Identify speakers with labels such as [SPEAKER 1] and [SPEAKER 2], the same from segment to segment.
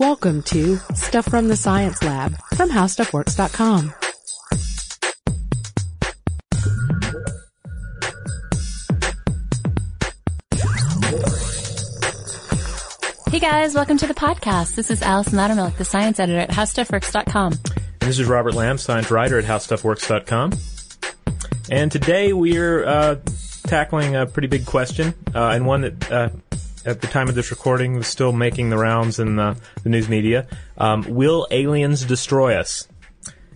[SPEAKER 1] Welcome to Stuff from the Science Lab from HowStuffWorks.com.
[SPEAKER 2] Hey guys, welcome to the podcast. This is Alice Loudermilk, the science editor at HowStuffWorks.com.
[SPEAKER 3] This is Robert Lamb, science writer at HowStuffWorks.com. And today we're uh, tackling a pretty big question, uh, and one that uh, at the time of this recording was still making the rounds in the, the news media. Um, will aliens destroy us?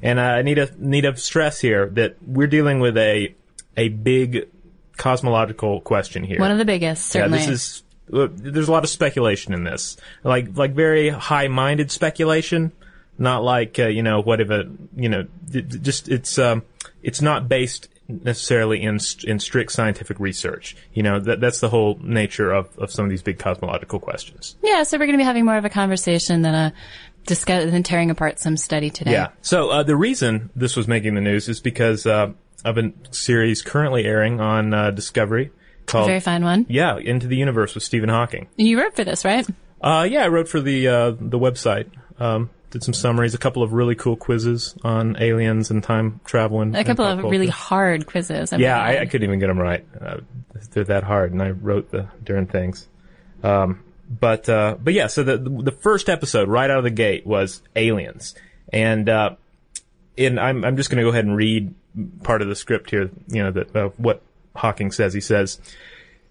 [SPEAKER 3] And uh, I need to need to stress here that we're dealing with a a big cosmological question here.
[SPEAKER 2] One of the biggest, certainly.
[SPEAKER 3] Yeah, this is. There's a lot of speculation in this, like like very high-minded speculation, not like uh, you know what if a you know just it's um it's not based necessarily in in strict scientific research. You know that that's the whole nature of of some of these big cosmological questions.
[SPEAKER 2] yeah, so we're going to be having more of a conversation than a discuss than tearing apart some study today.
[SPEAKER 3] Yeah. So uh, the reason this was making the news is because uh, of a series currently airing on uh, Discovery
[SPEAKER 2] A very fine one.
[SPEAKER 3] Yeah, Into the Universe with Stephen Hawking.
[SPEAKER 2] You wrote for this, right?
[SPEAKER 3] Uh, yeah, I wrote for the uh, the website. Um, did some summaries, a couple of really cool quizzes on aliens and time travel and
[SPEAKER 2] A couple of really hard quizzes. I
[SPEAKER 3] Yeah, I, I couldn't even get them right. Uh, they're that hard, and I wrote the darn things. Um, but uh, but yeah, so the the first episode right out of the gate was aliens, and uh, and I'm I'm just going to go ahead and read part of the script here. You know that uh, what Hawking says. He says.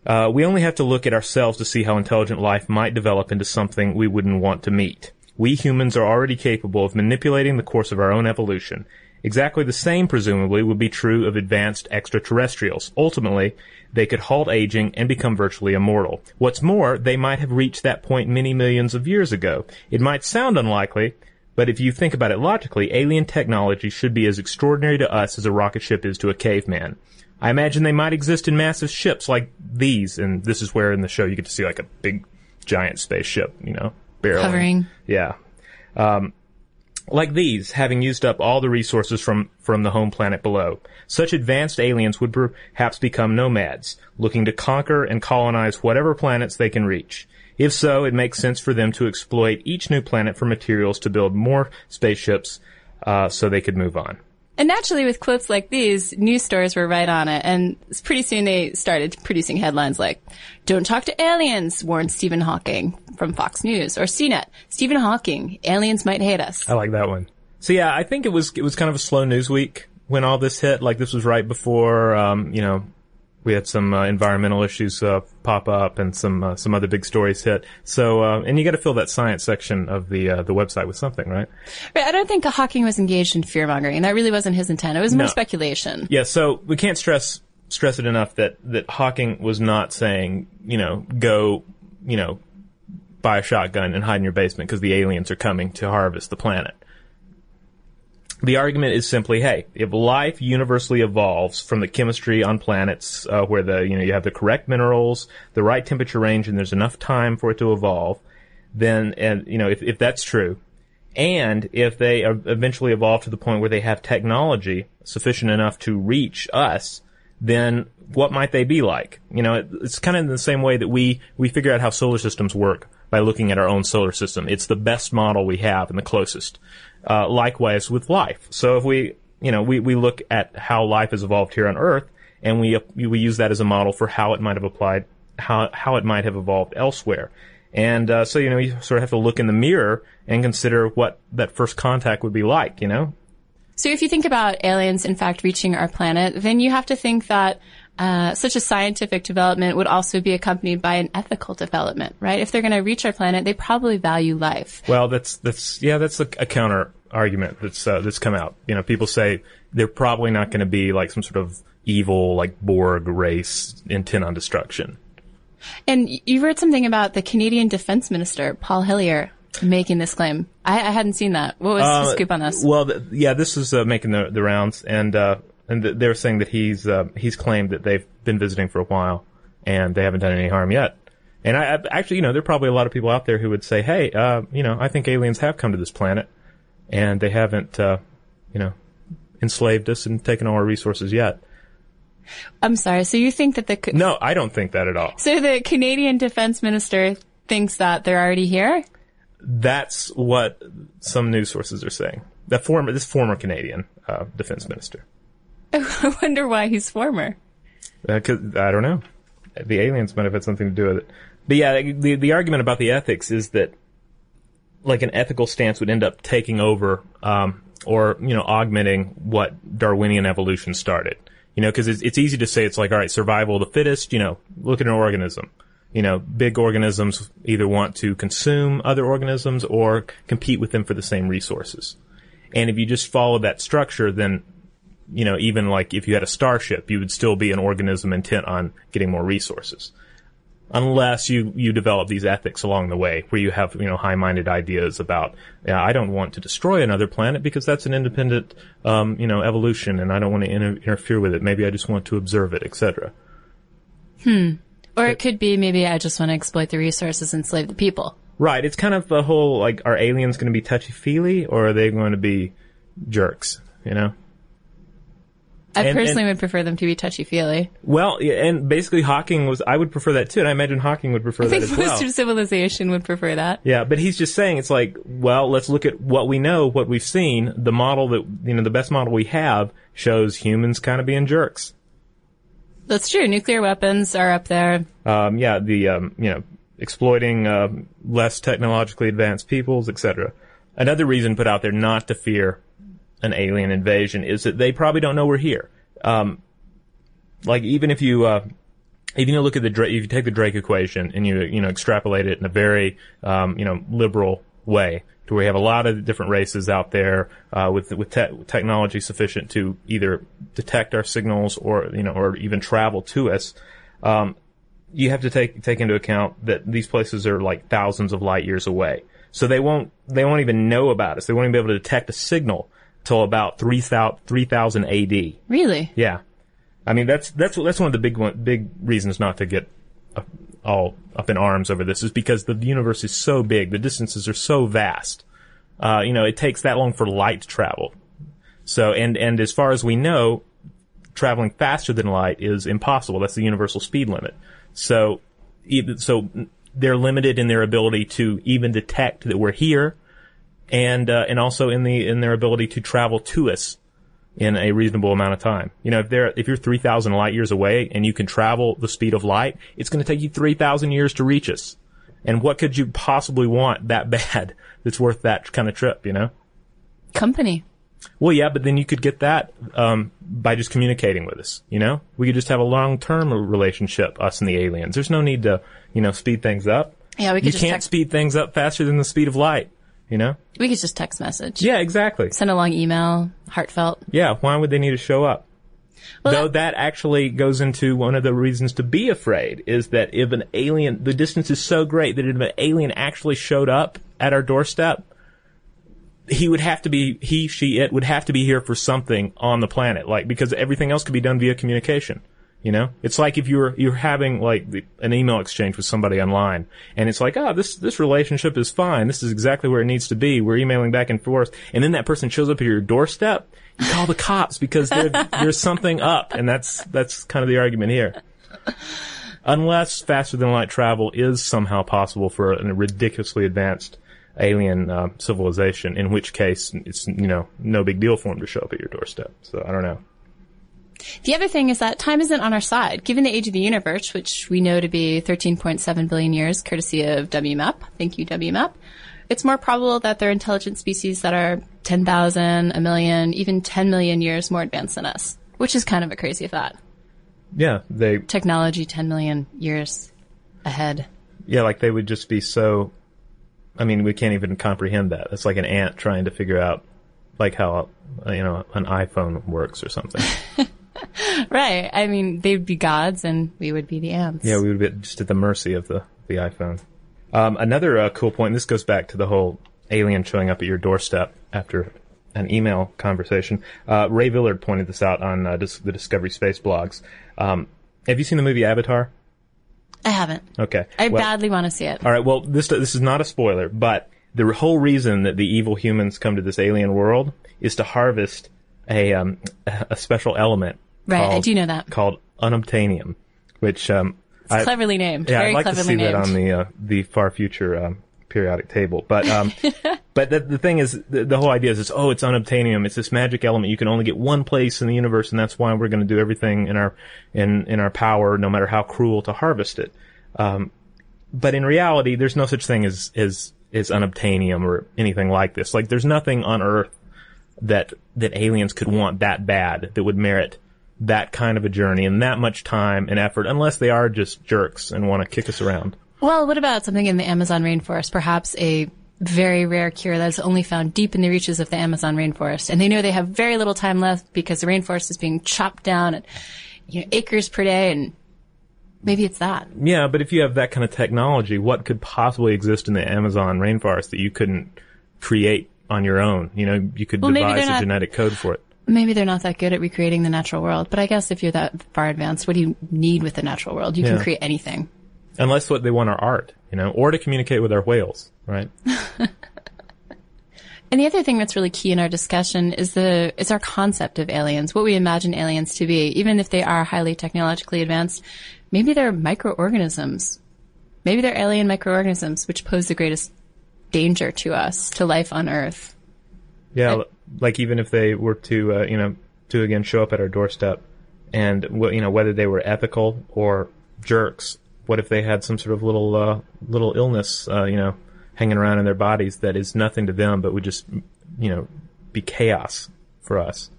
[SPEAKER 3] Uh, we only have to look at ourselves to see how intelligent life might develop into something we wouldn't want to meet. We humans are already capable of manipulating the course of our own evolution. Exactly the same, presumably, would be true of advanced extraterrestrials. Ultimately, they could halt aging and become virtually immortal. What's more, they might have reached that point many millions of years ago. It might sound unlikely, but if you think about it logically, alien technology should be as extraordinary to us as a rocket ship is to a caveman. I imagine they might exist in massive ships like these, and this is where in the show you get to see like a big, giant spaceship, you know,
[SPEAKER 2] Hovering.
[SPEAKER 3] Yeah. Um, like these, having used up all the resources from, from the home planet below. Such advanced aliens would perhaps become nomads, looking to conquer and colonize whatever planets they can reach. If so, it makes sense for them to exploit each new planet for materials to build more spaceships, uh, so they could move on.
[SPEAKER 2] And naturally, with quotes like these, news stories were right on it. And pretty soon they started producing headlines like, Don't talk to aliens, warned Stephen Hawking from Fox News. Or CNET, Stephen Hawking, aliens might hate us.
[SPEAKER 3] I like that one. So yeah, I think it was it was kind of a slow news week when all this hit. Like this was right before um, you know we had some uh, environmental issues uh, pop up and some uh, some other big stories hit. So uh, and you got to fill that science section of the uh, the website with something, right?
[SPEAKER 2] But I don't think Hawking was engaged in fear mongering. That really wasn't his intent. It was more
[SPEAKER 3] No.
[SPEAKER 2] speculation.
[SPEAKER 3] Yeah. So we can't stress stress it enough that that Hawking was not saying you know go you know buy a shotgun and hide in your basement because the aliens are coming to harvest the planet. The argument is simply, hey, if life universally evolves from the chemistry on planets uh, where the you know you have the correct minerals, the right temperature range, and there's enough time for it to evolve, then and you know if, if that's true, and if they eventually evolve to the point where they have technology sufficient enough to reach us, then what might they be like? You know, it, it's kind of in the same way that we we figure out how solar systems work by looking at our own solar system. It's the best model we have and the closest. Uh, likewise with life. So if we, you know, we, we look at how life has evolved here on Earth, and we we use that as a model for how it might have applied, how how it might have evolved elsewhere. And uh, so you know, you sort of have to look in the mirror and consider what that first contact would be like. You know,
[SPEAKER 2] So if you think about aliens, in fact, reaching our planet, then you have to think that uh, such a scientific development would also be accompanied by an ethical development, right? If they're going to reach our planet, they probably value life.
[SPEAKER 3] Well, that's that's yeah, that's a, a counter argument that's uh, that's come out. You know, people say they're probably not going to be like some sort of evil like Borg race intent on destruction.
[SPEAKER 2] And you read something about the Canadian Defense Minister, Paul Hellyer, making this claim. I, I hadn't seen that. What was the scoop on this?
[SPEAKER 3] Well, th- yeah, this is uh, making the, the rounds, and uh, and th- they're saying that he's uh, he's claimed that they've been visiting for a while, and they haven't done any harm yet. And I, I actually, you know, there are probably a lot of people out there who would say, "Hey, uh, you know, I think aliens have come to this planet, and they haven't, uh, you know, enslaved us and taken all our resources yet."
[SPEAKER 2] I'm sorry. So you think that the
[SPEAKER 3] No, I don't think that at all.
[SPEAKER 2] so the Canadian Defense Minister thinks that they're already here?
[SPEAKER 3] That's what some news sources are saying. That former, this former Canadian uh, defense minister.
[SPEAKER 2] I wonder why he's former.
[SPEAKER 3] Uh 'cause I don't know. The aliens might have had something to do with it. But yeah, the the argument about the ethics is that like an ethical stance would end up taking over um, or you know augmenting what Darwinian evolution started. You know, because it's, it's easy to say it's like all right, survival of the fittest. You know, look at an organism. You know, big organisms either want to consume other organisms or compete with them for the same resources. And if you just follow that structure, then you know, even like if you had a starship, you would still be an organism intent on getting more resources. Unless you, you develop these ethics along the way where you have, you know, high-minded ideas about, yeah, I don't want to destroy another planet because that's an independent, um, you know, evolution and I don't want to inter- interfere with it. Maybe I just want to observe it, etc. Hmm.
[SPEAKER 2] Or it could be maybe I just want to exploit the resources and slave the people.
[SPEAKER 3] Right. It's kind of the whole, like, are aliens going to be touchy-feely or are they going to be jerks, you know?
[SPEAKER 2] I
[SPEAKER 3] And-
[SPEAKER 2] personally
[SPEAKER 3] and-
[SPEAKER 2] would prefer them to be touchy feely.
[SPEAKER 3] Well, yeah, and basically Hawking was, I would prefer that too, and I imagine Hawking would prefer
[SPEAKER 2] I
[SPEAKER 3] that
[SPEAKER 2] think
[SPEAKER 3] as
[SPEAKER 2] most
[SPEAKER 3] well.
[SPEAKER 2] of civilization would prefer that.
[SPEAKER 3] Yeah, but he's just saying it's like, well, let's look at what we know, what we've seen. The model that, you know, the best model we have shows humans kind of being jerks.
[SPEAKER 2] That's true. Nuclear weapons are up there.
[SPEAKER 3] Um, yeah, the, um, you know, exploiting, um, less technologically advanced peoples, etc. Another reason put out there not to fear an alien invasion is that they probably don't know we're here. Um, like even if you, uh, even you look at the Drake, if you take the Drake equation and you you know extrapolate it in a very um, you know liberal way, to where you have a lot of different races out there uh, with with te- technology sufficient to either detect our signals or you know or even travel to us. Um, you have to take take into account that these places are like thousands of light years away, so they won't they won't even know about us. They won't even be able to detect a signal till about 3000 3000 AD.
[SPEAKER 2] Really?
[SPEAKER 3] Yeah, I mean that's that's that's one of the big one, big reasons not to get all up in arms over this is because the universe is so big, the distances are so vast. Uh, you know, it takes that long for light to travel. So, and and as far as we know, traveling faster than light is impossible. That's the universal speed limit. So, so they're limited in their ability to even detect that we're here, and uh, and also in the in their ability to travel to us in a reasonable amount of time. You know, if they're if you're three thousand light years away and you can travel the speed of light, it's going to take you three thousand years to reach us. And what could you possibly want that bad that's worth that kind of trip? You know.
[SPEAKER 2] Company.
[SPEAKER 3] Well, yeah, but then you could get that um, by just communicating with us. You know, we could just have a long-term relationship, us and the aliens. There's no need to, you know, speed things up.
[SPEAKER 2] Yeah, we could
[SPEAKER 3] You can't
[SPEAKER 2] text,
[SPEAKER 3] speed things up faster than the speed of light. You know?
[SPEAKER 2] we could just text message.
[SPEAKER 3] Yeah, exactly.
[SPEAKER 2] Send a long email, heartfelt.
[SPEAKER 3] Yeah, why would they need to show up?
[SPEAKER 2] Well,
[SPEAKER 3] Though that actually goes into one of the reasons to be afraid is that if an alien, the distance is so great that if an alien actually showed up at our doorstep, he would have to be, he, she, it would have to be here for something on the planet, like, because everything else could be done via communication. You know, it's like if you're you're having like the, an email exchange with somebody online, and it's like, oh, this this relationship is fine. This is exactly where it needs to be. We're emailing back and forth, and then that person shows up at your doorstep. You call the cops because there's something up, and that's that's kind of the argument here. Unless faster than light travel is somehow possible for a ridiculously advanced alien uh, civilization, in which case it's you know no big deal for them to show up at your doorstep. So I don't know.
[SPEAKER 2] The other thing is that time isn't on our side. Given the age of the universe, which we know to be 13.7 billion years, courtesy of WMAP. Thank you, WMAP. It's more probable that there are intelligent species that are 10,000, a million, even 10 million years more advanced than us, which is kind of a crazy thought.
[SPEAKER 3] Yeah, they
[SPEAKER 2] Technology 10 million years ahead.
[SPEAKER 3] Yeah, like they would just be so. I mean, we can't even comprehend that. It's like an ant trying to figure out, like how you know an iPhone works or something.
[SPEAKER 2] Right. I mean, they would be gods and we would be the ants.
[SPEAKER 3] yeah, we would be just at the mercy of the the iPhone. Um, another uh, cool point. This goes back to the whole alien showing up at your doorstep after an email conversation. Uh, Ray Villard pointed this out on uh, dis- the Discovery Space blogs. Um, have you seen the movie Avatar?
[SPEAKER 2] I haven't.
[SPEAKER 3] Okay.
[SPEAKER 2] I
[SPEAKER 3] Well-
[SPEAKER 2] badly want to see it.
[SPEAKER 3] All right. Well, this this is not a spoiler, but the whole reason that the evil humans come to this alien world is to harvest a um, a special element.
[SPEAKER 2] Right, I do know that.
[SPEAKER 3] Called unobtainium, which um, I,
[SPEAKER 2] Cleverly named.
[SPEAKER 3] yeah,
[SPEAKER 2] Very
[SPEAKER 3] I'd like to see
[SPEAKER 2] named.
[SPEAKER 3] that on the uh, the far future um, periodic table. But um, but the, the thing is, the, the whole idea is, this, oh, it's unobtainium. It's this magic element you can only get one place in the universe, and that's why we're going to do everything in our in in our power, no matter how cruel, to harvest it. Um, but in reality, there's no such thing as as as unobtainium or anything like this. Like, there's nothing on Earth that that aliens could want that bad that would merit that kind of a journey and that much time and effort, unless they are just jerks and want to kick us around.
[SPEAKER 2] Well, what about something in the Amazon rainforest? Perhaps a very rare cure that is only found deep in the reaches of the Amazon rainforest. And they know they have very little time left because the rainforest is being chopped down at you know, acres per day and maybe it's that.
[SPEAKER 3] Yeah, but if you have that kind of technology, what could possibly exist in the Amazon rainforest that you couldn't create on your own? You know, you could
[SPEAKER 2] Well,
[SPEAKER 3] devise a
[SPEAKER 2] not-
[SPEAKER 3] genetic code for it.
[SPEAKER 2] Maybe they're not that good at recreating the natural world, but I guess if you're that far advanced, what do you need with the natural world? You can create anything.
[SPEAKER 3] Unless what they want are art, you know, or to communicate with our whales, right?
[SPEAKER 2] And the other thing that's really key in our discussion is the is our concept of aliens, what we imagine aliens to be. Even if they are highly technologically advanced, maybe they're microorganisms. Maybe they're alien microorganisms which pose the greatest danger to us, to life on Earth.
[SPEAKER 3] Yeah,
[SPEAKER 2] I-
[SPEAKER 3] like even if they were to, uh, you know, to again show up at our doorstep, and you know whether they were ethical or jerks. What if they had some sort of little uh, little illness, uh, you know, hanging around in their bodies that is nothing to them, but would just, you know, be chaos for us.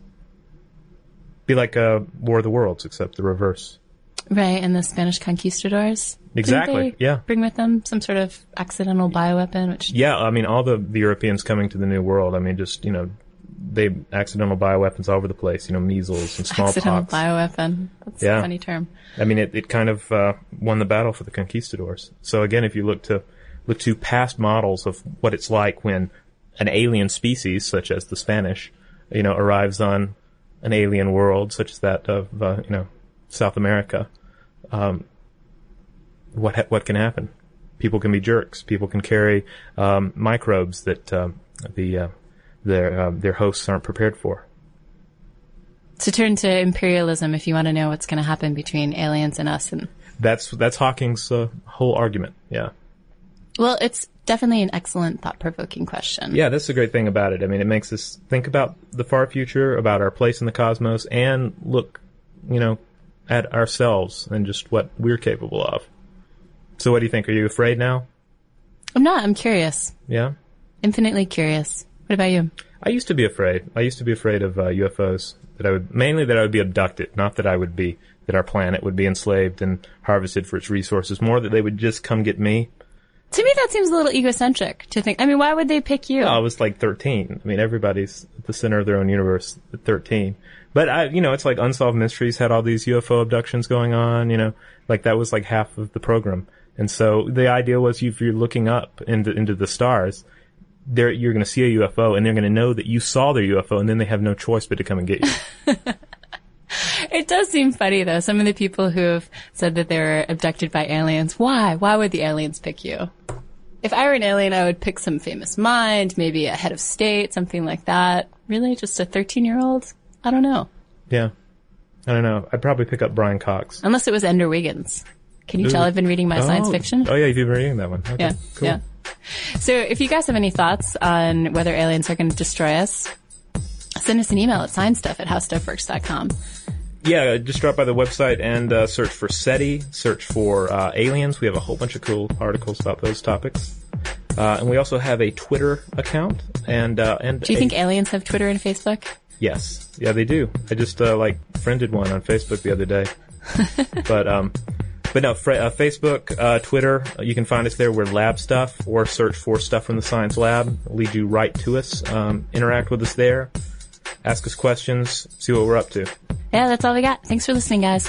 [SPEAKER 3] Be like uh, War of the Worlds, except the reverse.
[SPEAKER 2] Right, and the Spanish conquistadors.
[SPEAKER 3] Exactly, yeah.
[SPEAKER 2] Bring with them some sort of accidental bioweapon, which
[SPEAKER 3] Yeah, I mean, all the, the Europeans coming to the New World, I mean, just, you know, they accidental bioweapons all over the place, you know, measles and smallpox.
[SPEAKER 2] accidental bioweapon. That's
[SPEAKER 3] Yeah.
[SPEAKER 2] a funny term.
[SPEAKER 3] I mean, it, it kind of uh, won the battle for the conquistadors. So again, if you look to look to past models of what it's like when an alien species, such as the Spanish, you know, arrives on an alien world, such as that of uh, you know South America, um, what ha- what can happen? People can be jerks. People can carry um, microbes that um, the uh, their uh, their hosts aren't prepared for.
[SPEAKER 2] To turn to imperialism if you want to know what's going to happen between aliens and us and
[SPEAKER 3] That's that's Hawking's uh, whole argument. Yeah.
[SPEAKER 2] Well, it's definitely an excellent thought provoking question.
[SPEAKER 3] Yeah, that's the great thing about it. I mean, it makes us think about the far future, about our place in the cosmos, and look, you know, at ourselves and just what we're capable of. So, what do you think? Are you afraid now?
[SPEAKER 2] I'm not, I'm curious.
[SPEAKER 3] Yeah.
[SPEAKER 2] Infinitely curious. What about you?
[SPEAKER 3] I used to be afraid. I used to be afraid of uh, UFOs. That I would mainly that I would be abducted, not that I would be that our planet would be enslaved and harvested for its resources. More that they would just come get me.
[SPEAKER 2] To me, that seems a little egocentric to think. I mean, why would they pick you?
[SPEAKER 3] I was like 13. I mean, everybody's at the center of their own universe at 13. But I, you know, it's like Unsolved Mysteries had all these UFO abductions going on, you know, like that was like half of the program. And so the idea was if you're looking up into, into the stars, there, you're going to see a UFO and they're going to know that you saw their UFO and then they have no choice but to come and get you.
[SPEAKER 2] It does seem funny though. Some of the people who have said that they were abducted by aliens. Why? Why would the aliens pick you? If I were an alien, I would pick some famous mind, maybe a head of state, something like that. Really? Just a 13 year old? I don't know.
[SPEAKER 3] yeah. I don't know. I'd probably pick up Brian Cox.
[SPEAKER 2] Unless it was Ender Wiggins. Can you tell I've been reading my science
[SPEAKER 3] Oh.
[SPEAKER 2] fiction?
[SPEAKER 3] Oh yeah, you've been reading that one. Okay,
[SPEAKER 2] Yeah.
[SPEAKER 3] cool.
[SPEAKER 2] Yeah. So if you guys have any thoughts on whether aliens are going to destroy us, send us an email at sciencestuff at howstuffworks.com.
[SPEAKER 3] Yeah, just drop by the website and uh, search for SETI, search for uh, aliens. We have a whole bunch of cool articles about those topics. Uh, and we also have a Twitter account. And uh, and
[SPEAKER 2] Do you
[SPEAKER 3] a-
[SPEAKER 2] think aliens have Twitter and Facebook?
[SPEAKER 3] Yes, yeah, they do. I just uh, like friended one on Facebook the other day. but um, but no, fr- uh, Facebook, uh, Twitter. uh, You can find us there. We're Lab Stuff, or search for stuff from the Science Lab. It'll lead you right to us. Um, interact with us there. Ask us questions. See what we're up to.
[SPEAKER 2] Yeah, that's all we got. Thanks for listening, guys.